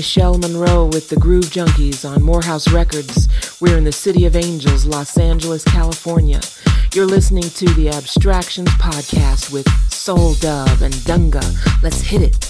Michelle Monroe with the Groove Junkies on Morehouse Records. We're in the City of Angels, Los Angeles, California. You're listening to the Abstractions Podcast with Soul Dub and Dunga. Let's hit it.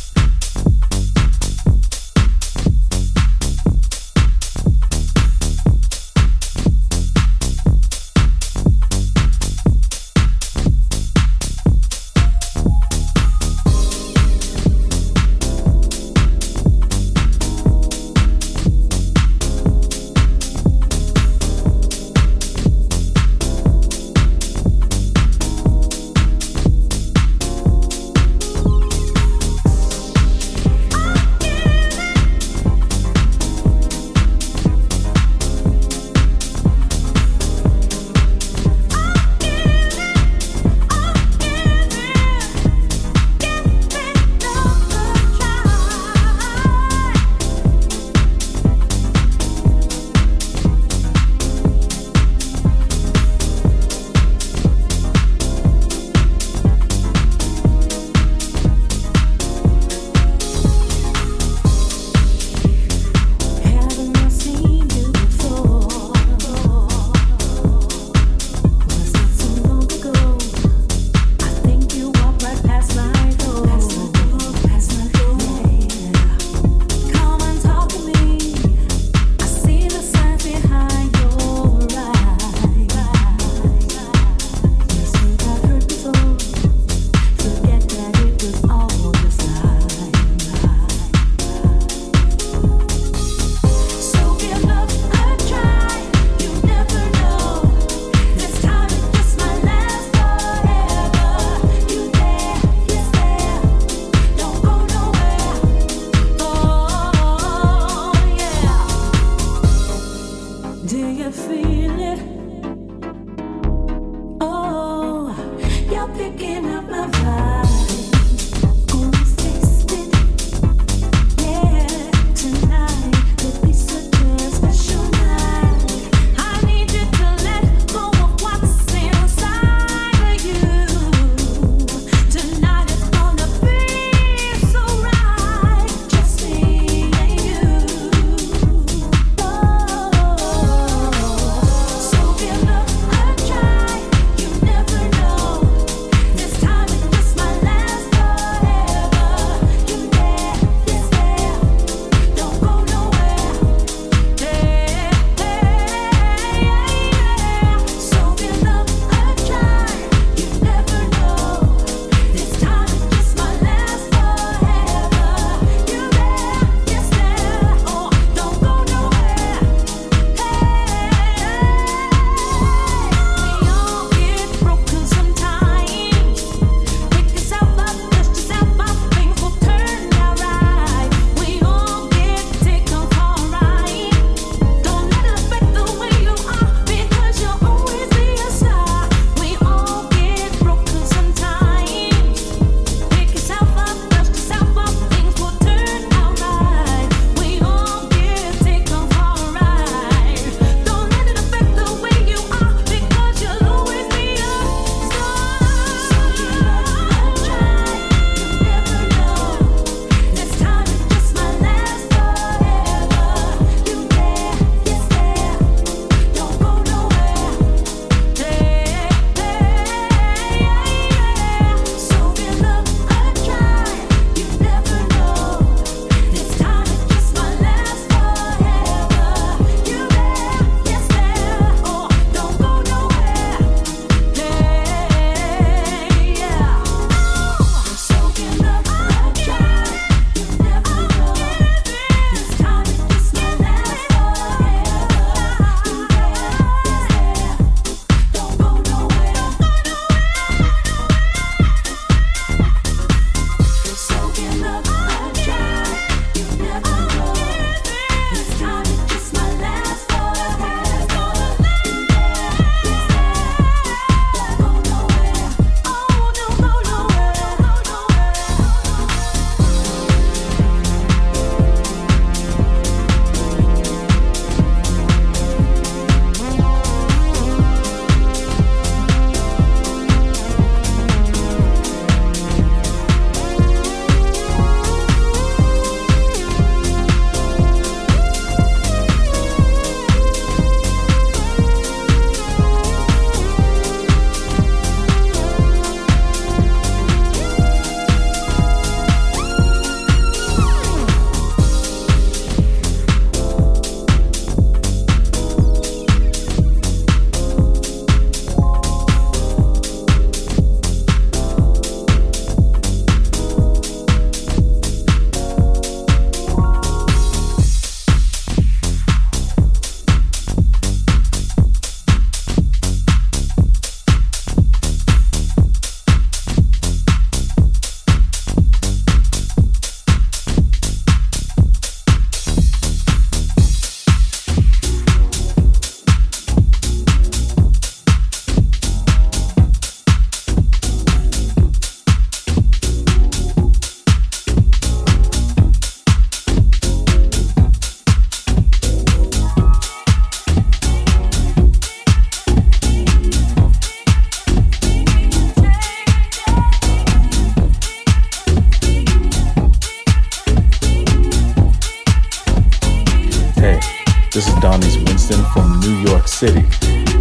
This is Donnie's Winston from New York City,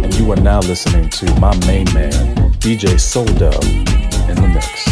and you are now listening to my main man, DJ Soul Dub, in the mix.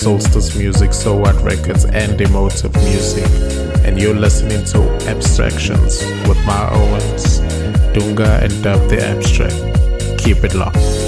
Solstice Music, So What Records, and Emotive Music. And you're listening to Abstractions with Ma Owens, Dunga, and Dub the Abstract. Keep it locked.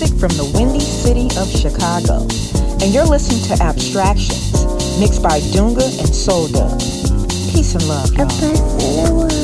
Music from the Windy City of Chicago. And you're listening to Abstractions, mixed by Dunga and Soul Dub. Peace and love, y'all.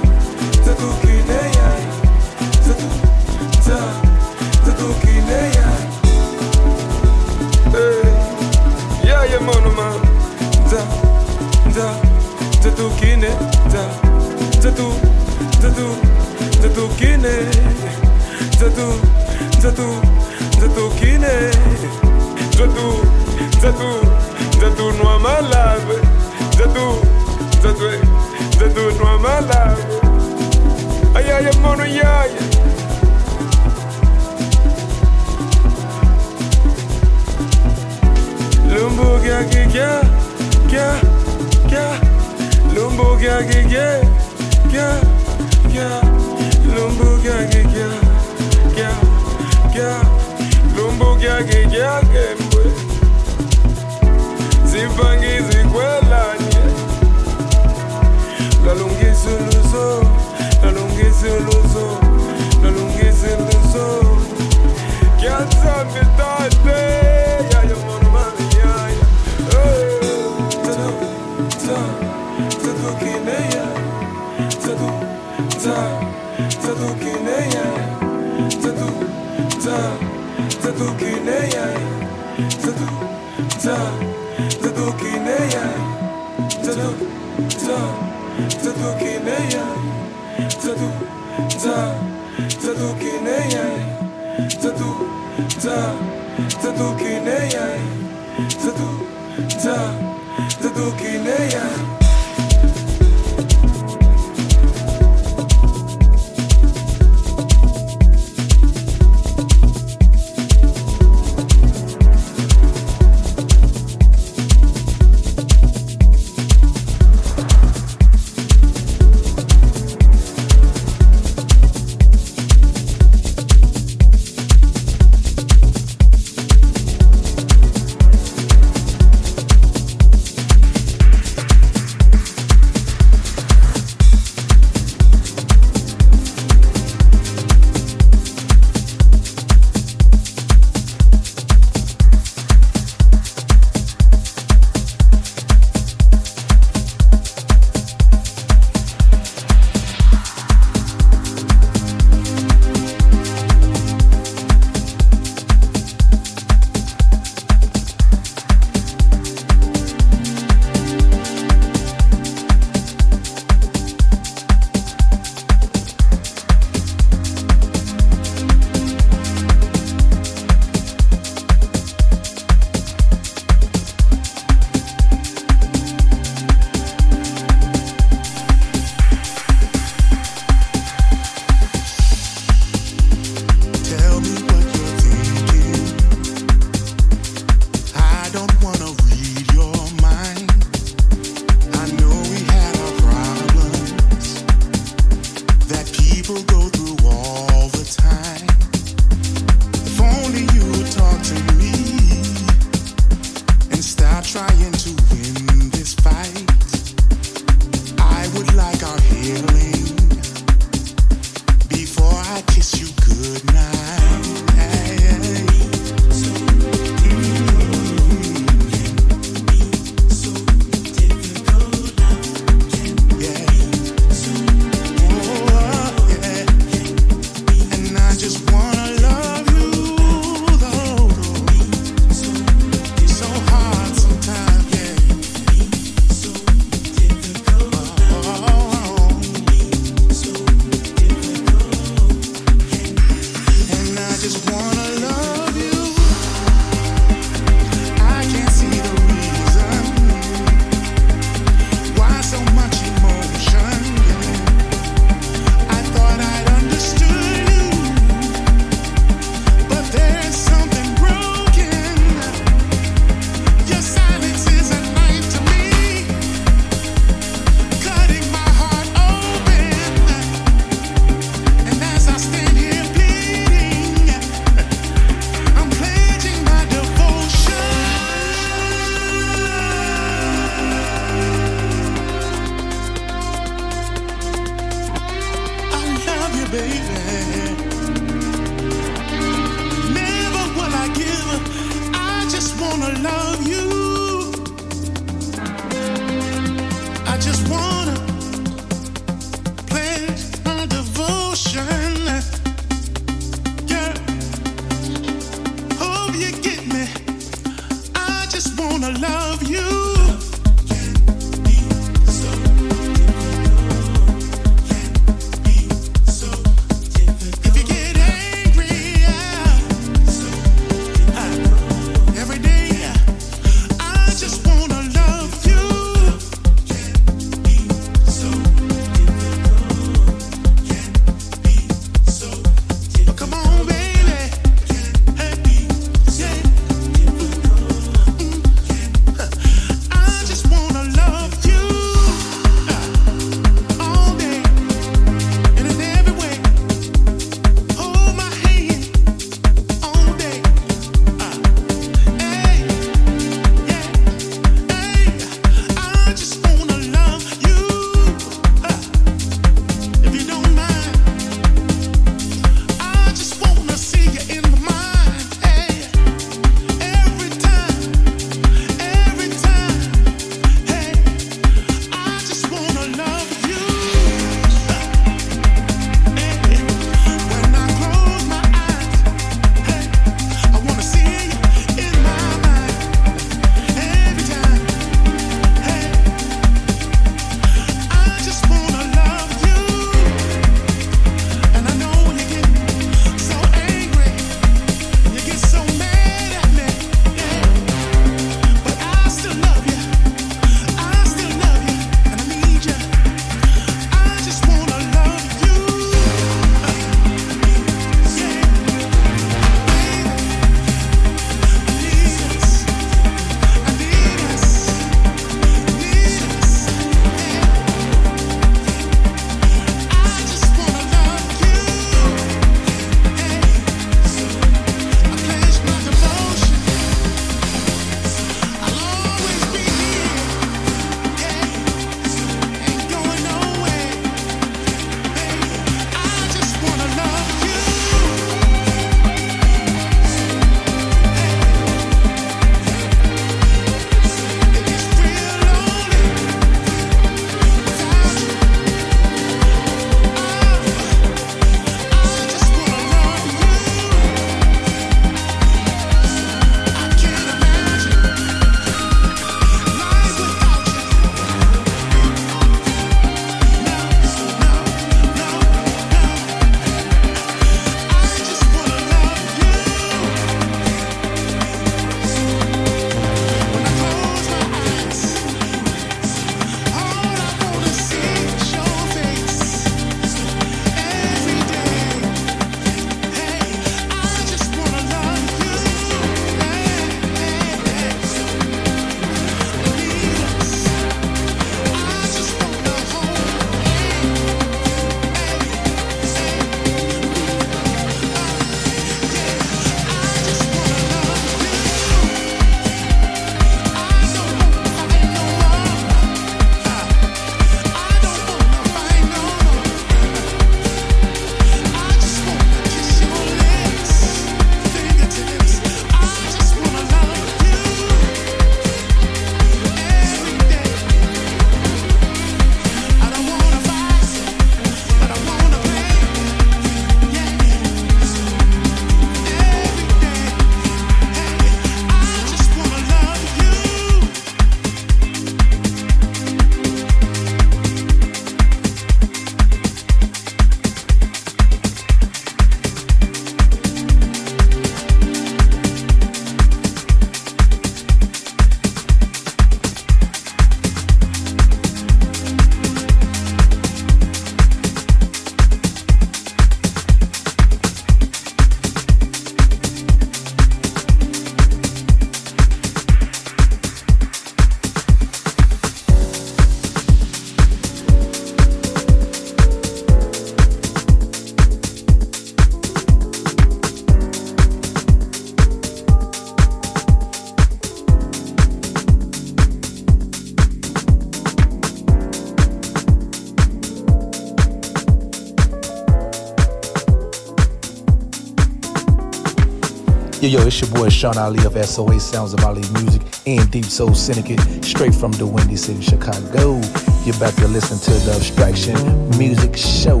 Sean Ali of SOA Sounds of Ali Music and Deep Soul Syndicate, straight from the Windy City, Chicago. You're about to listen to the Abstraction Music Show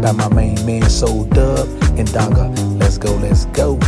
by my main man Soul Dub and Donga. Let's go, let's go.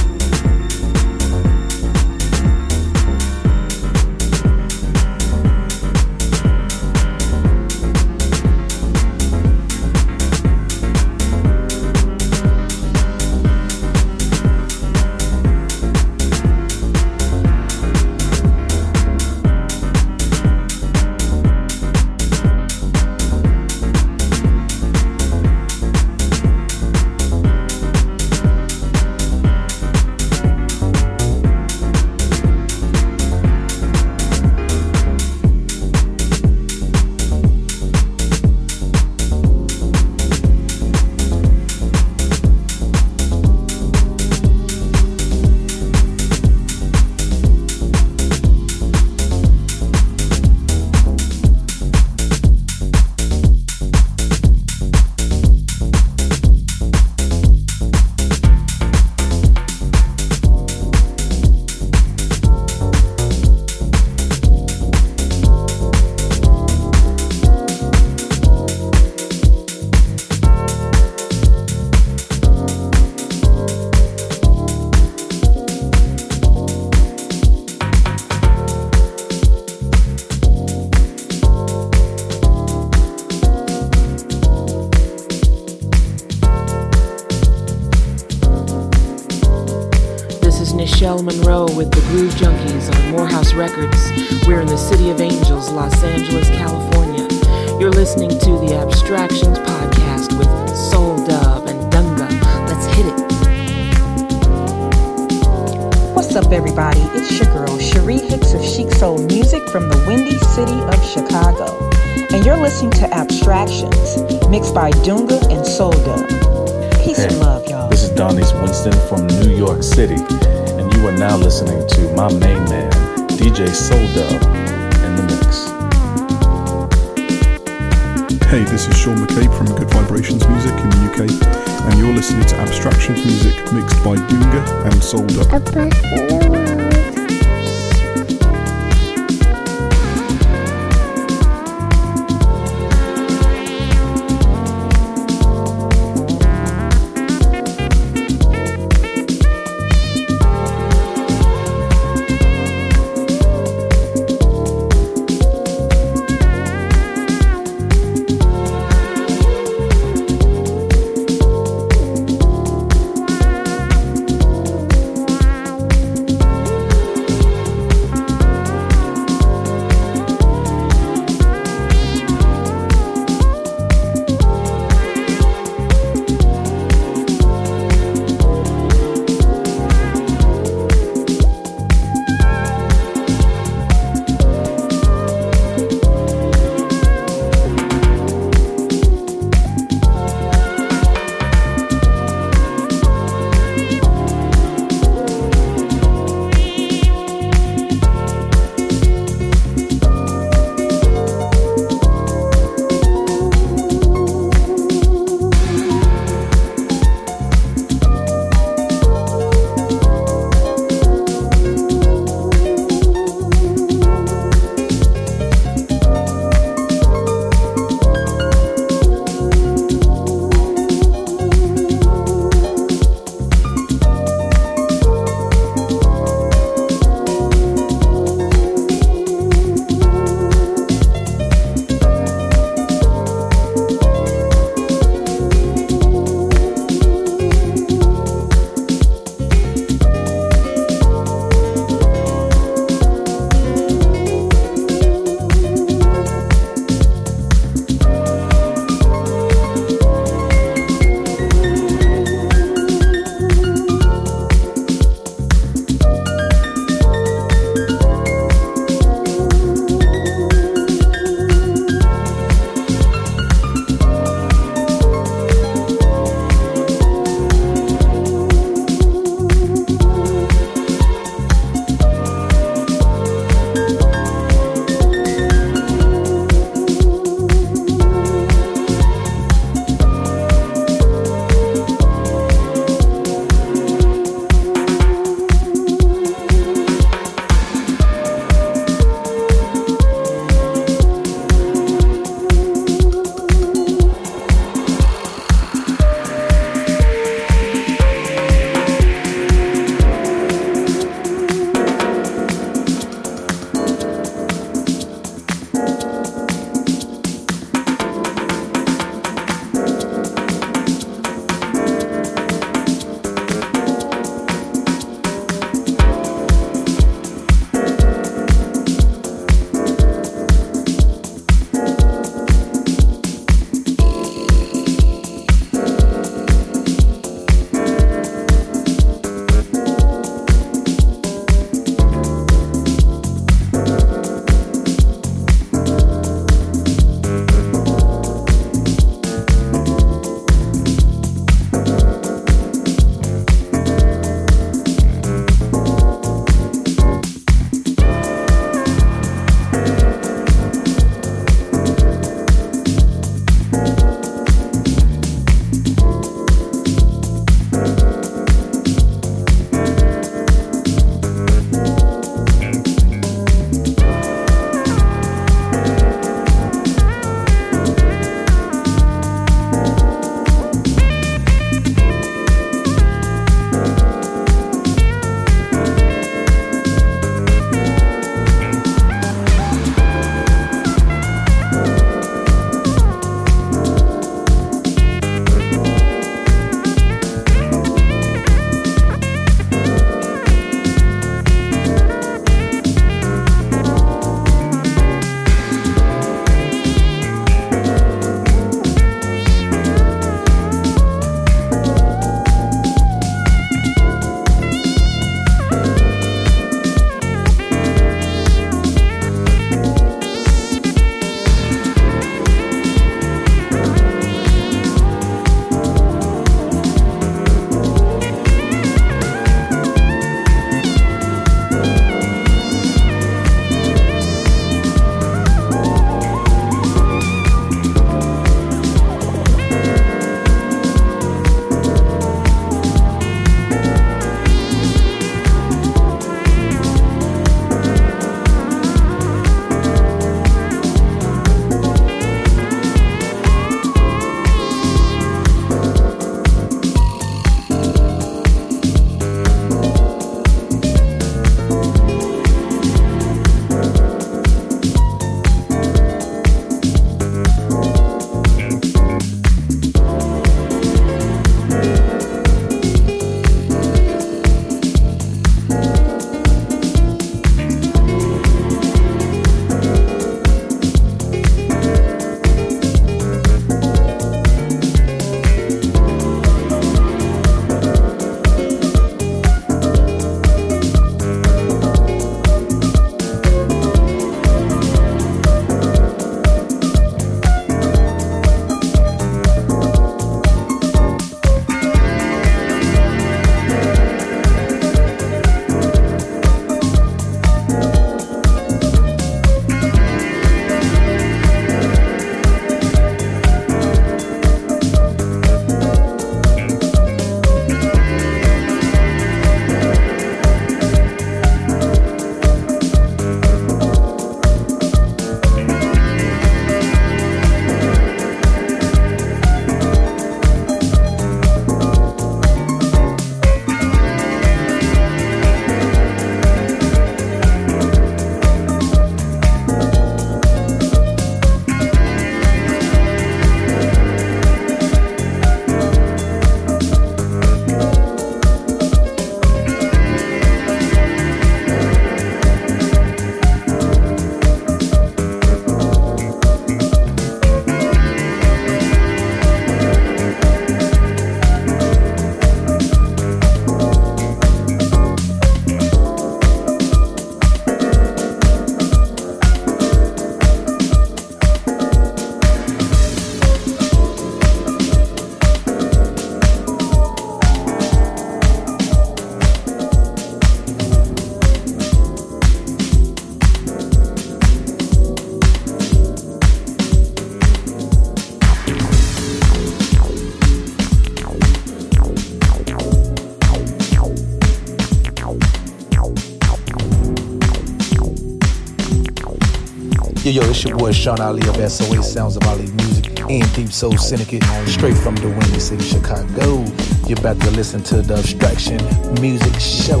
Yo, it's your boy Sean Ali of SOA Sounds of Ali Music and Deep Soul Syndicate, straight from the Windy City, Chicago. You're about to listen to the Abstraction Music Show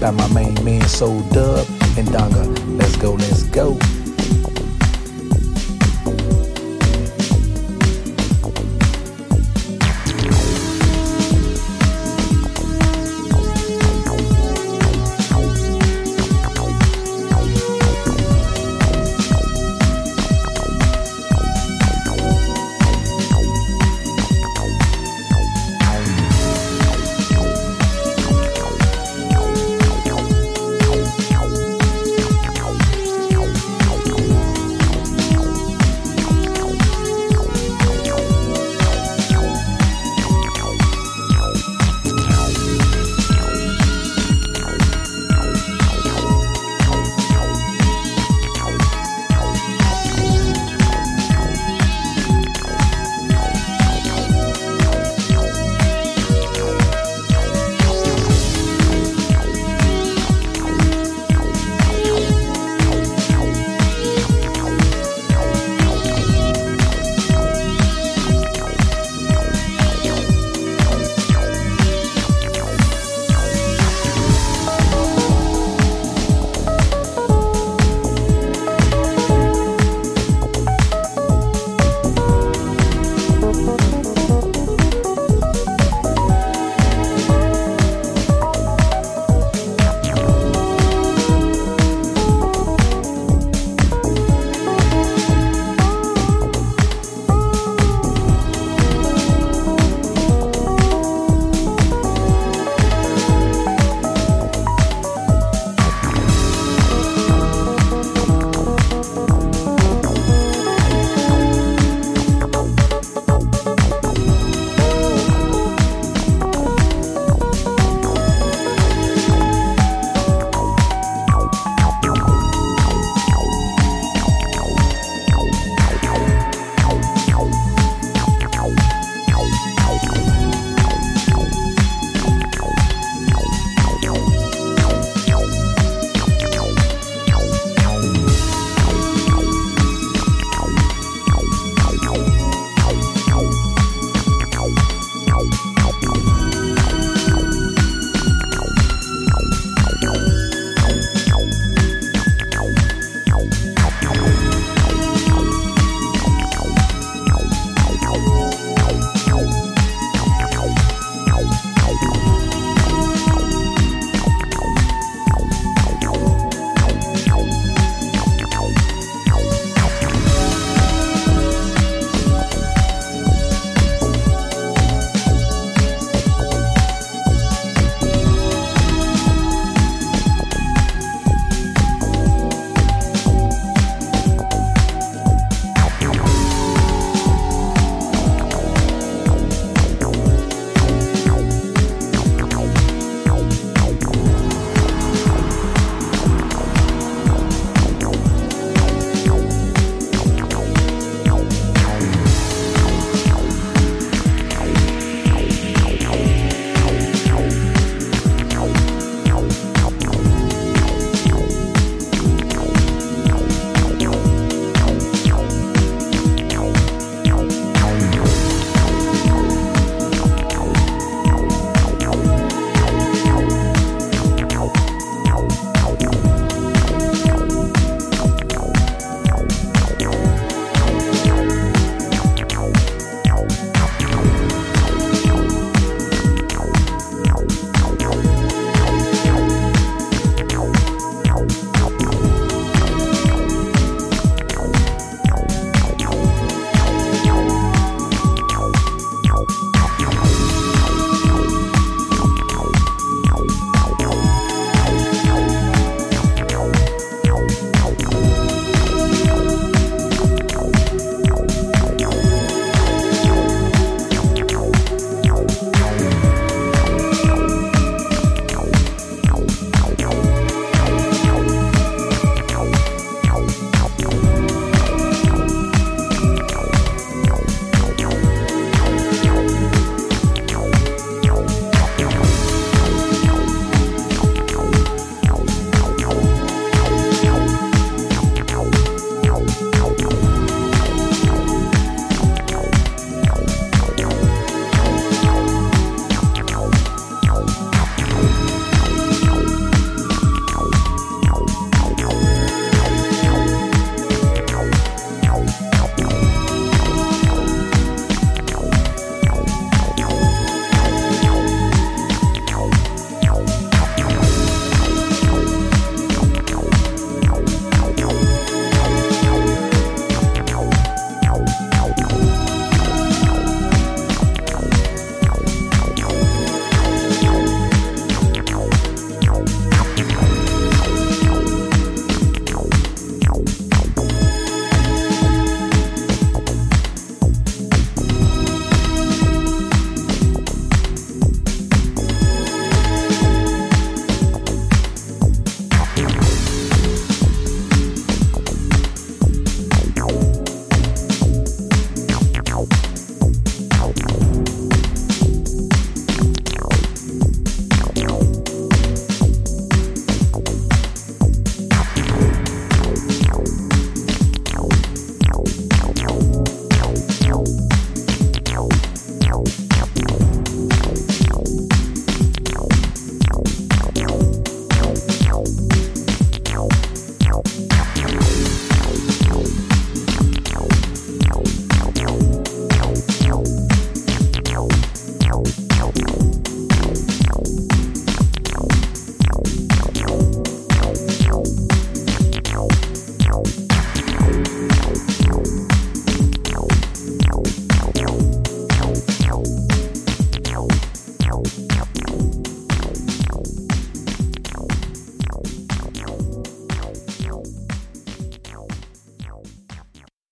by my main man Soul Dub and Donga. Let's go, let's go.